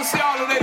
Marciano, né?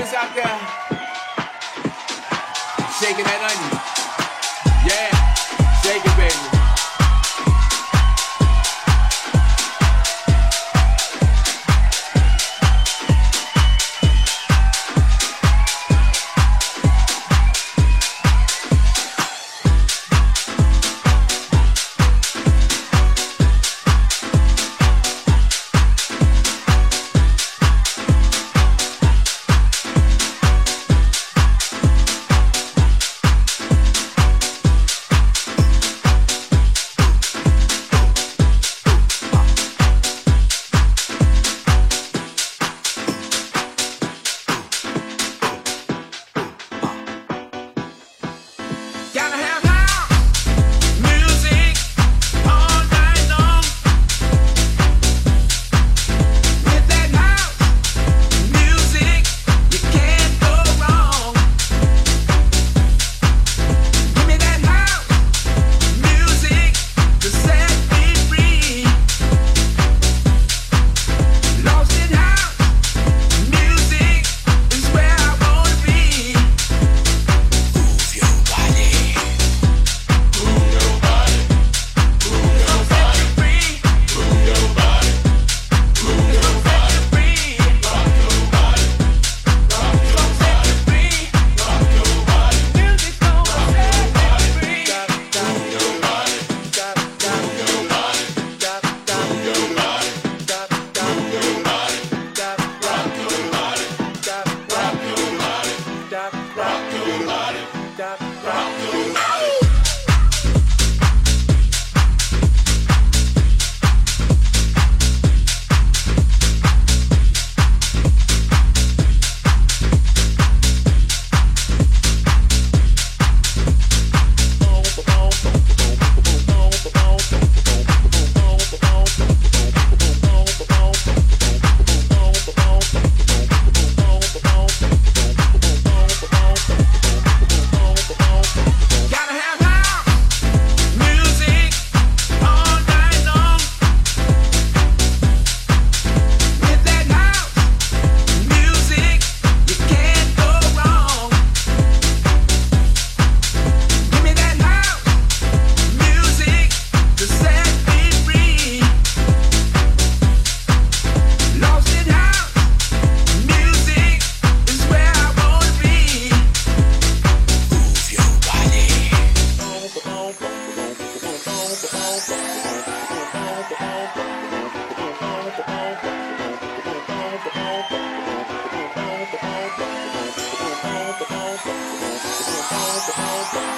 Bye.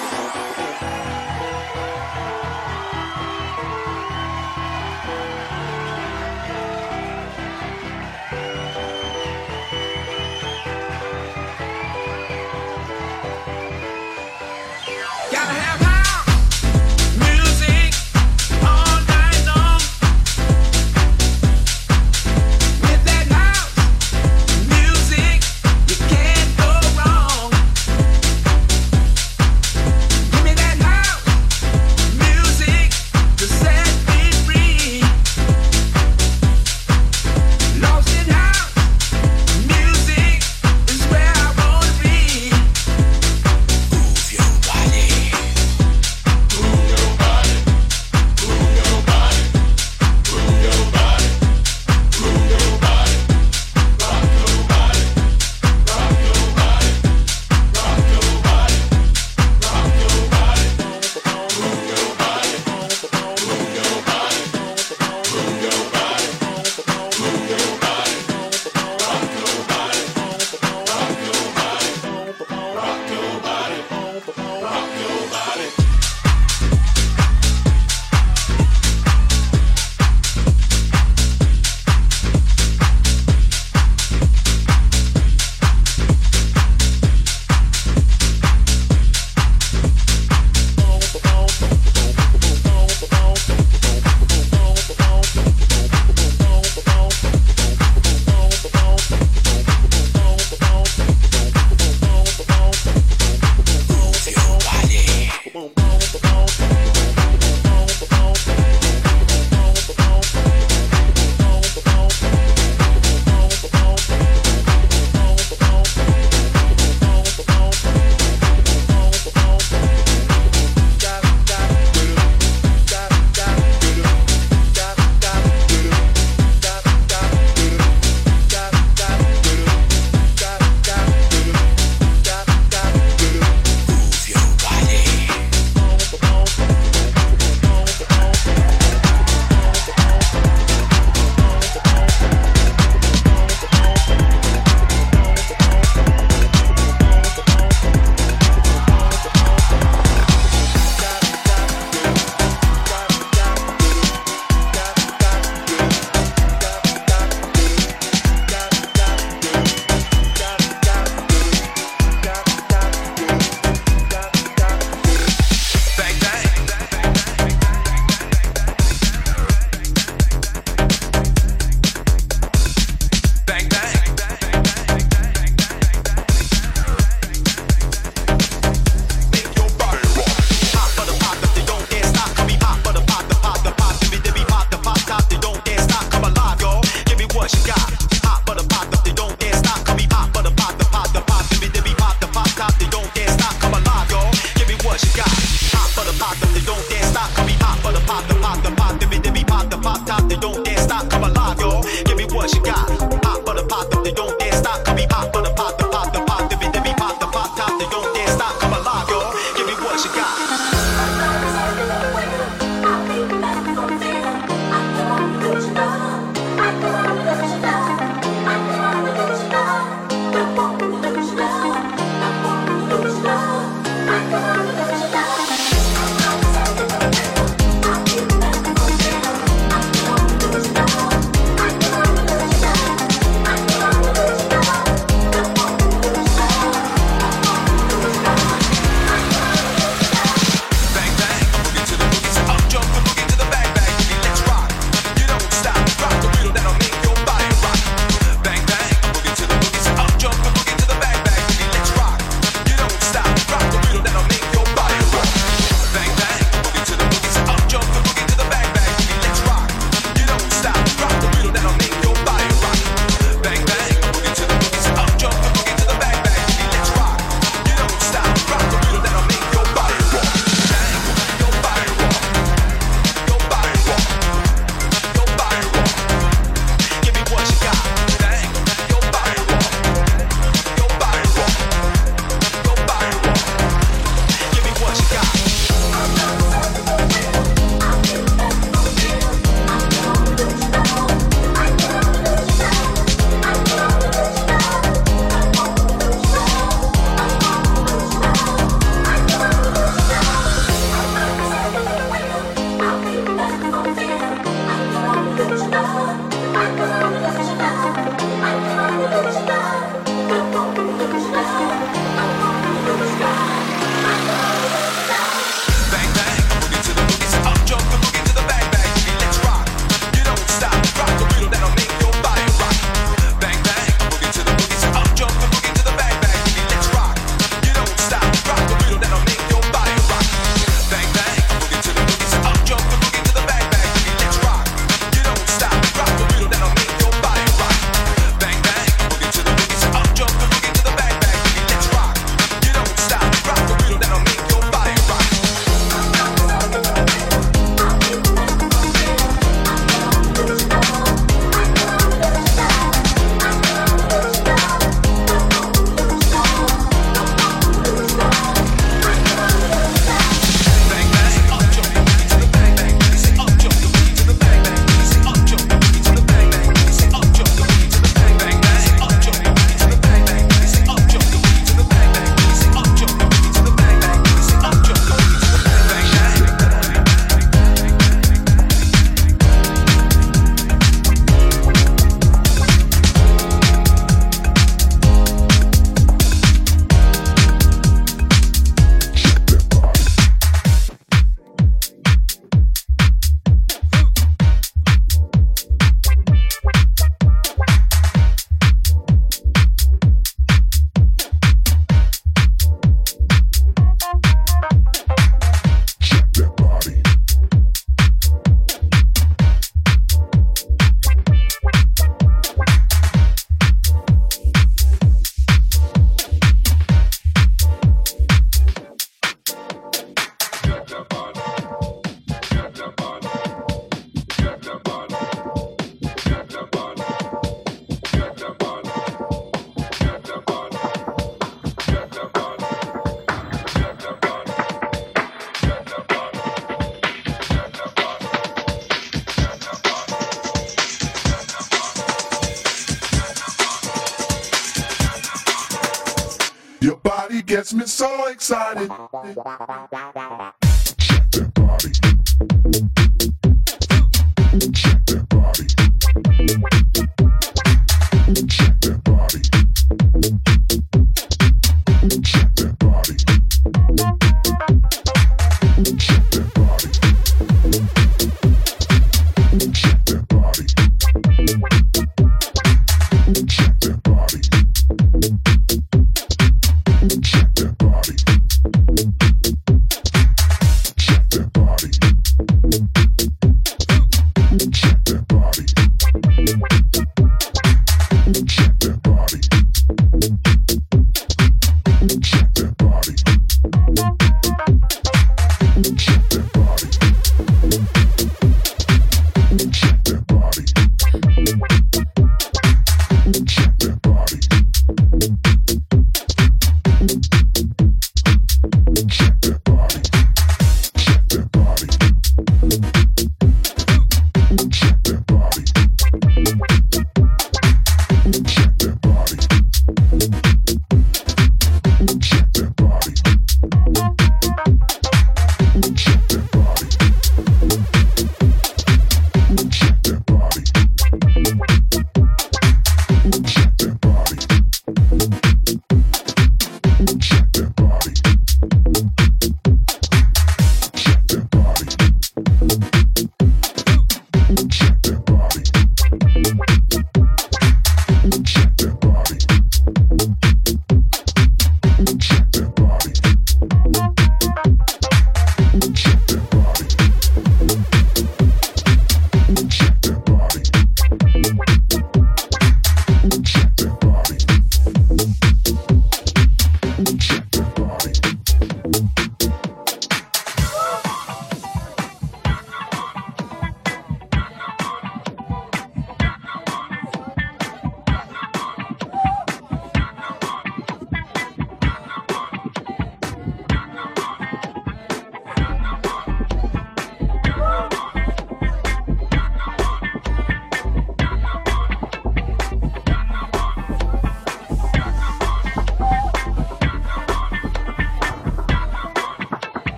excited.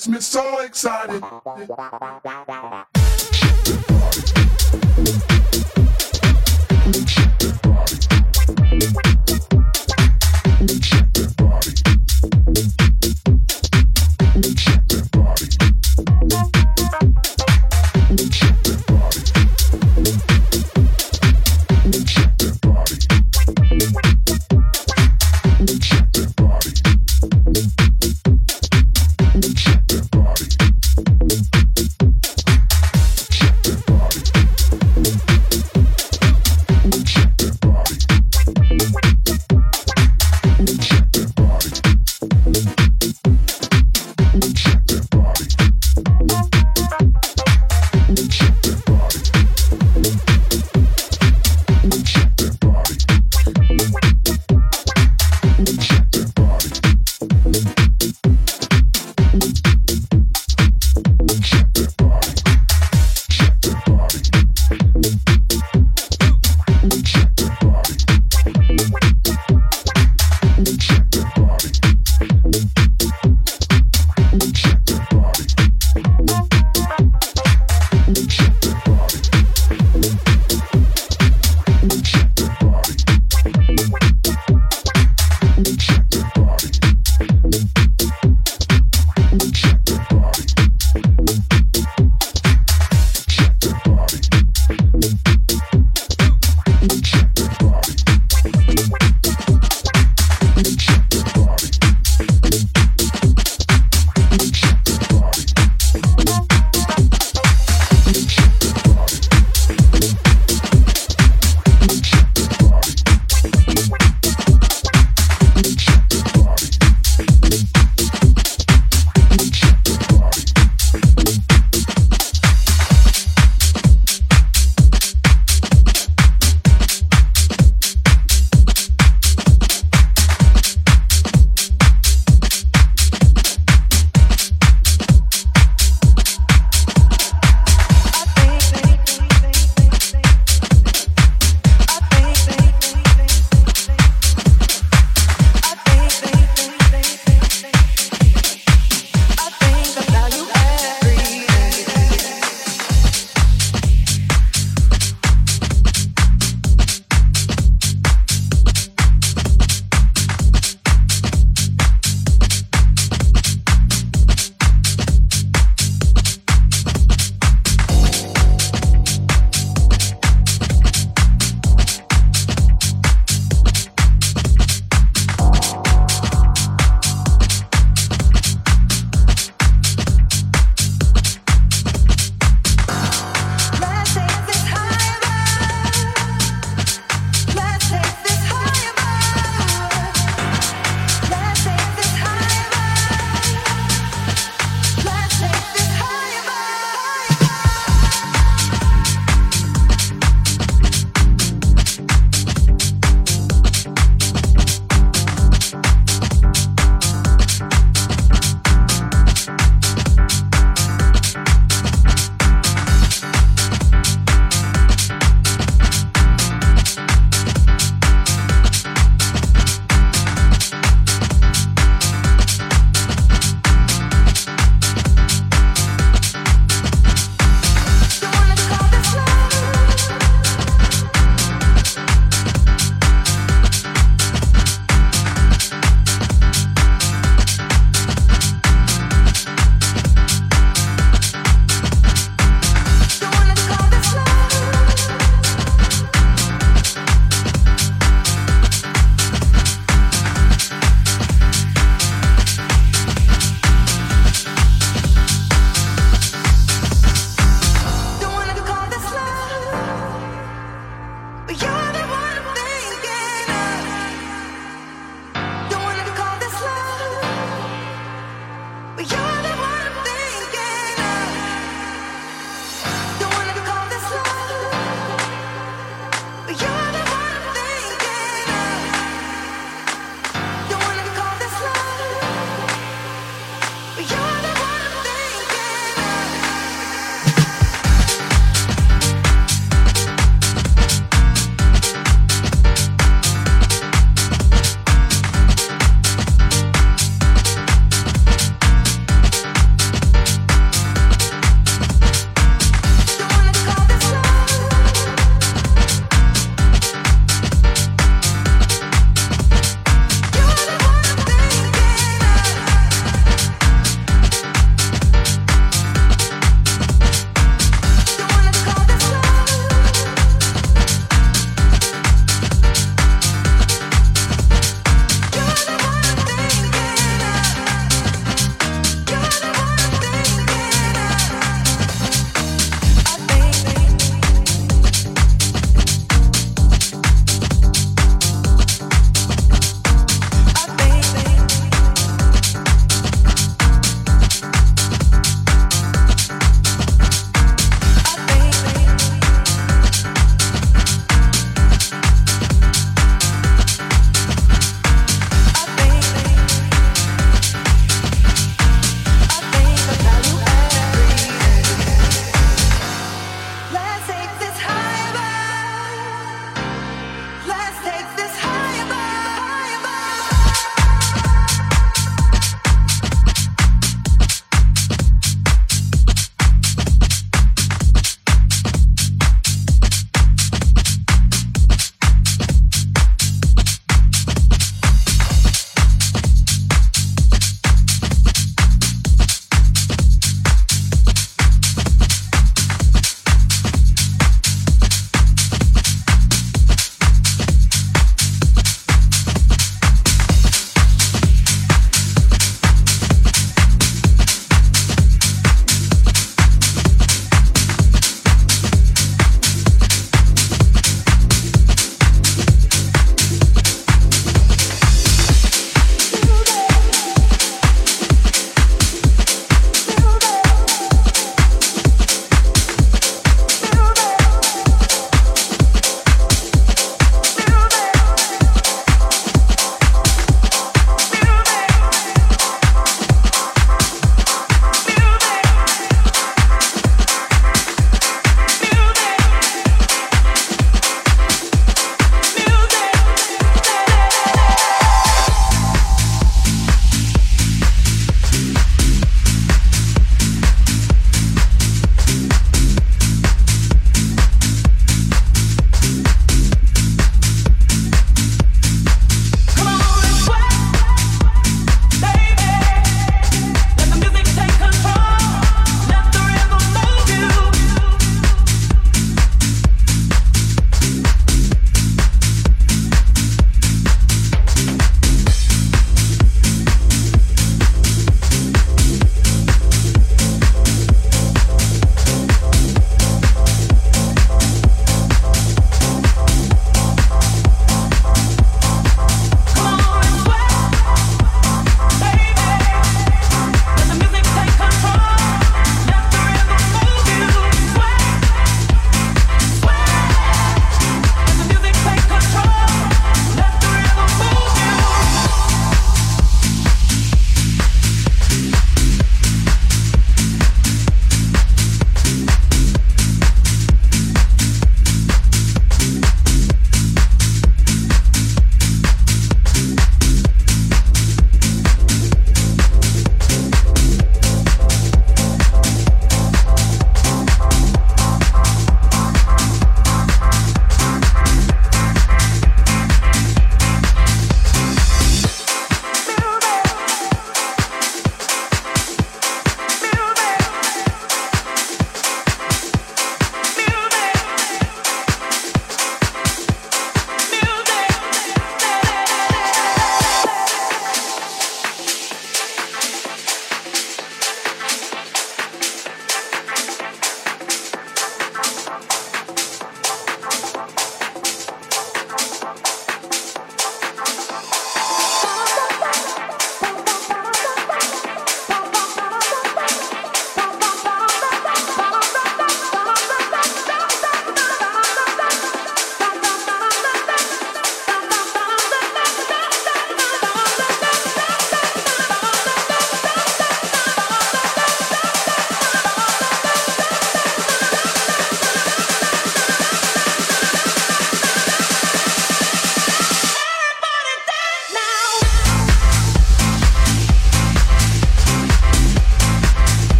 Gets me so excited.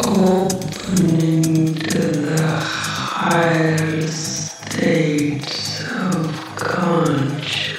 Opening to the higher states of consciousness.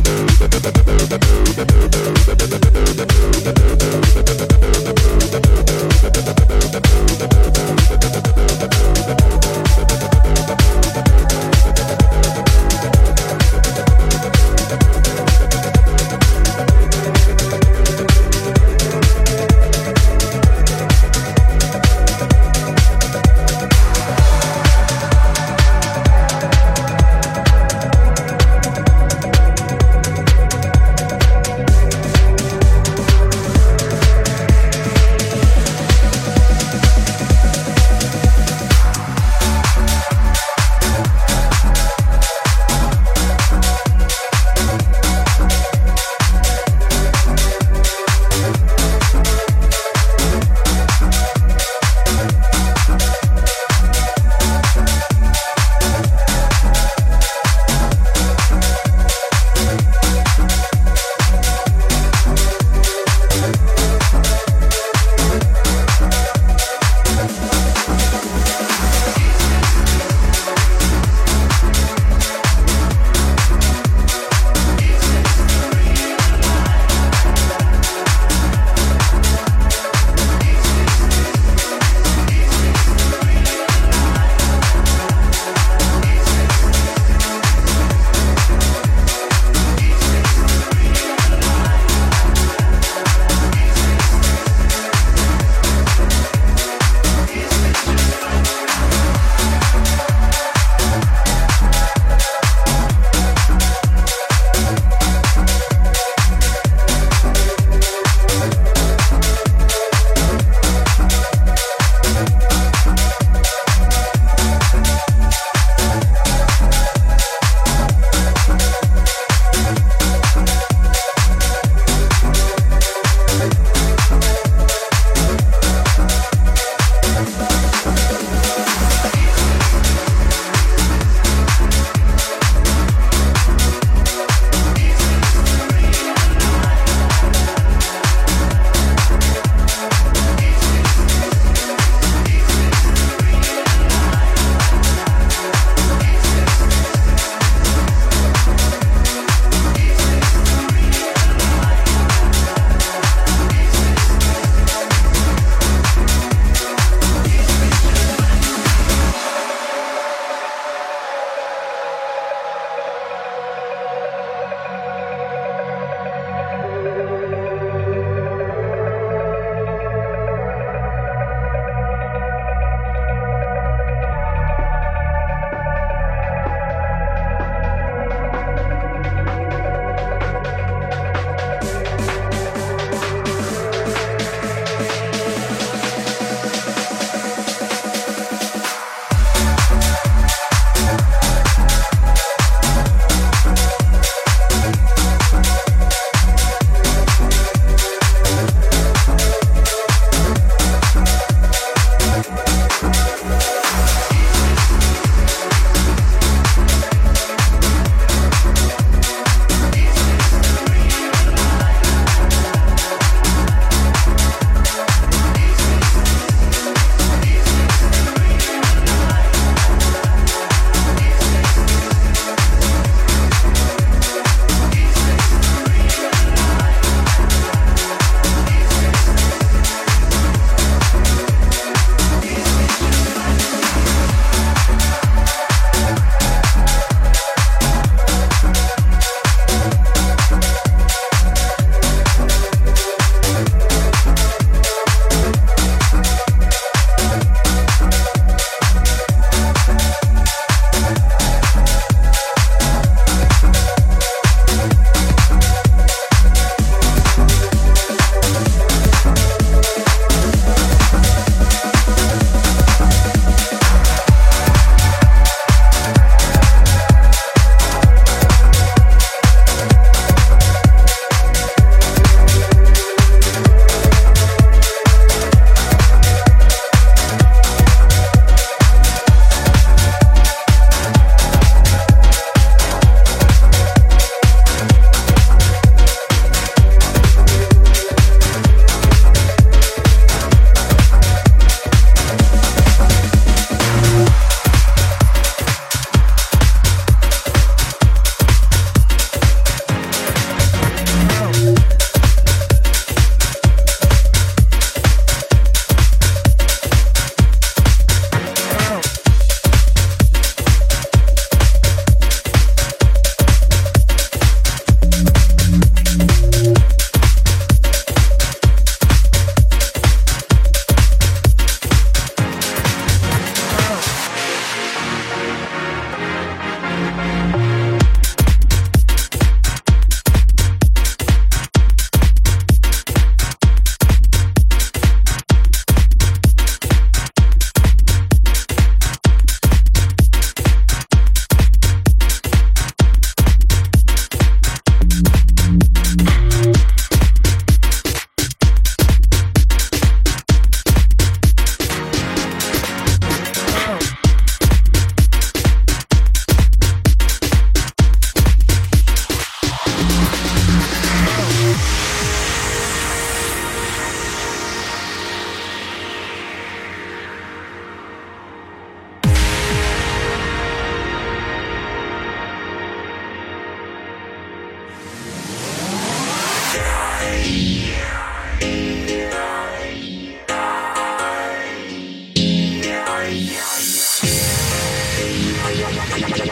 Yeah, yeah, yeah.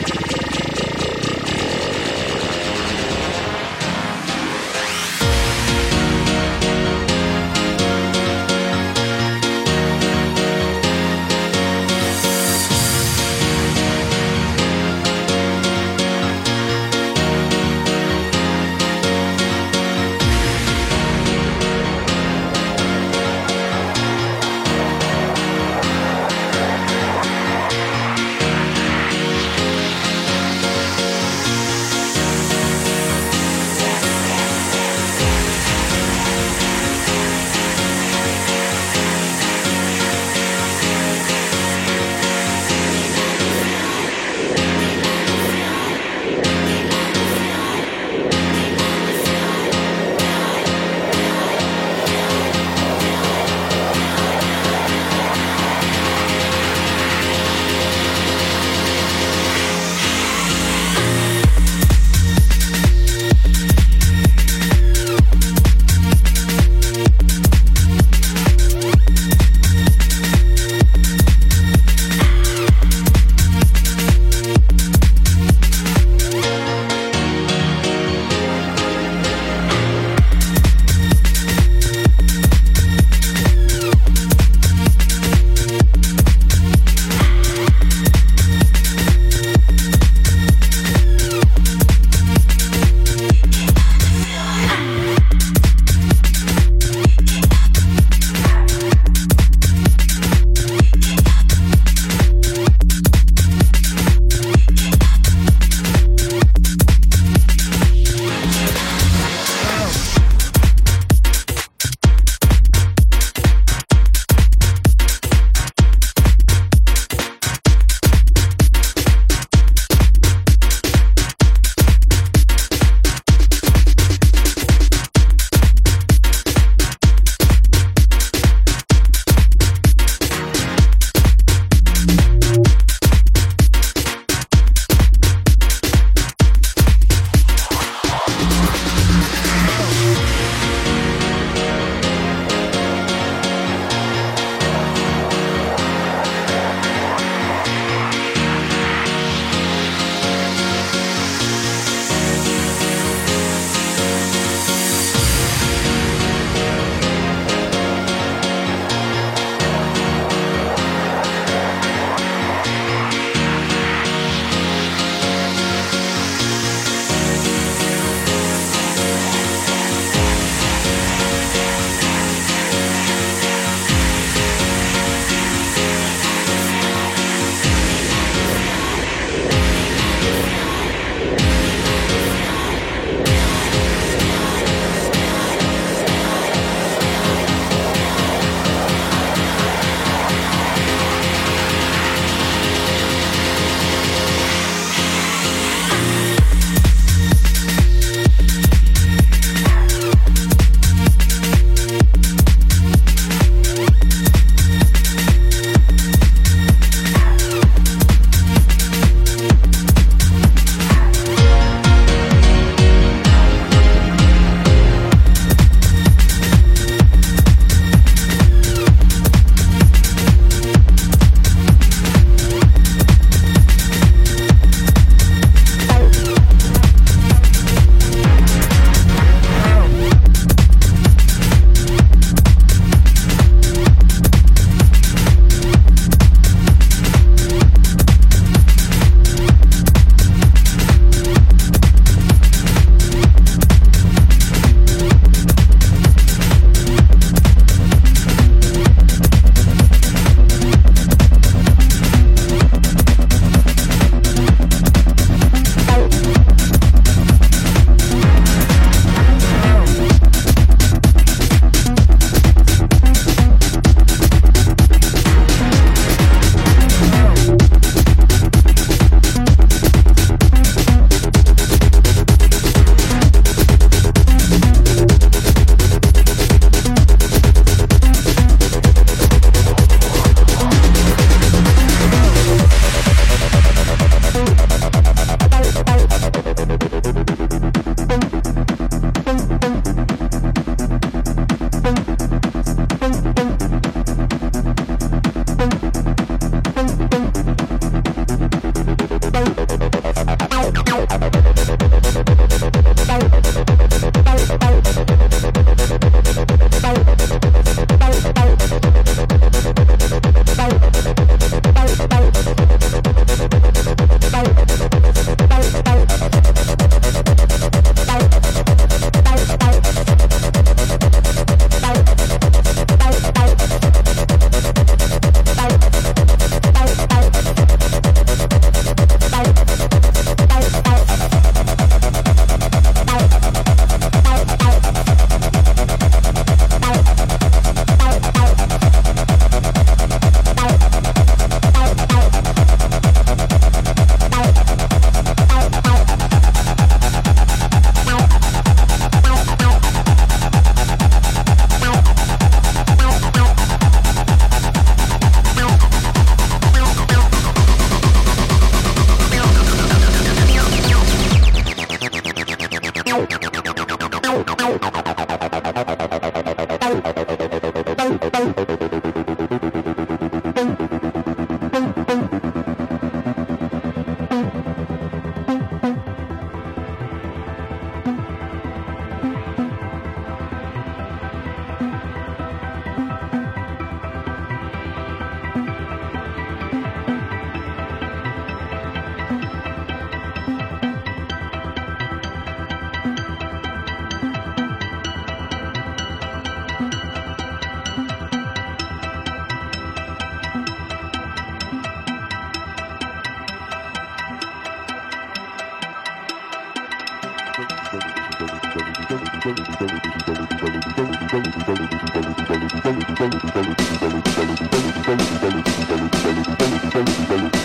Dale, dale.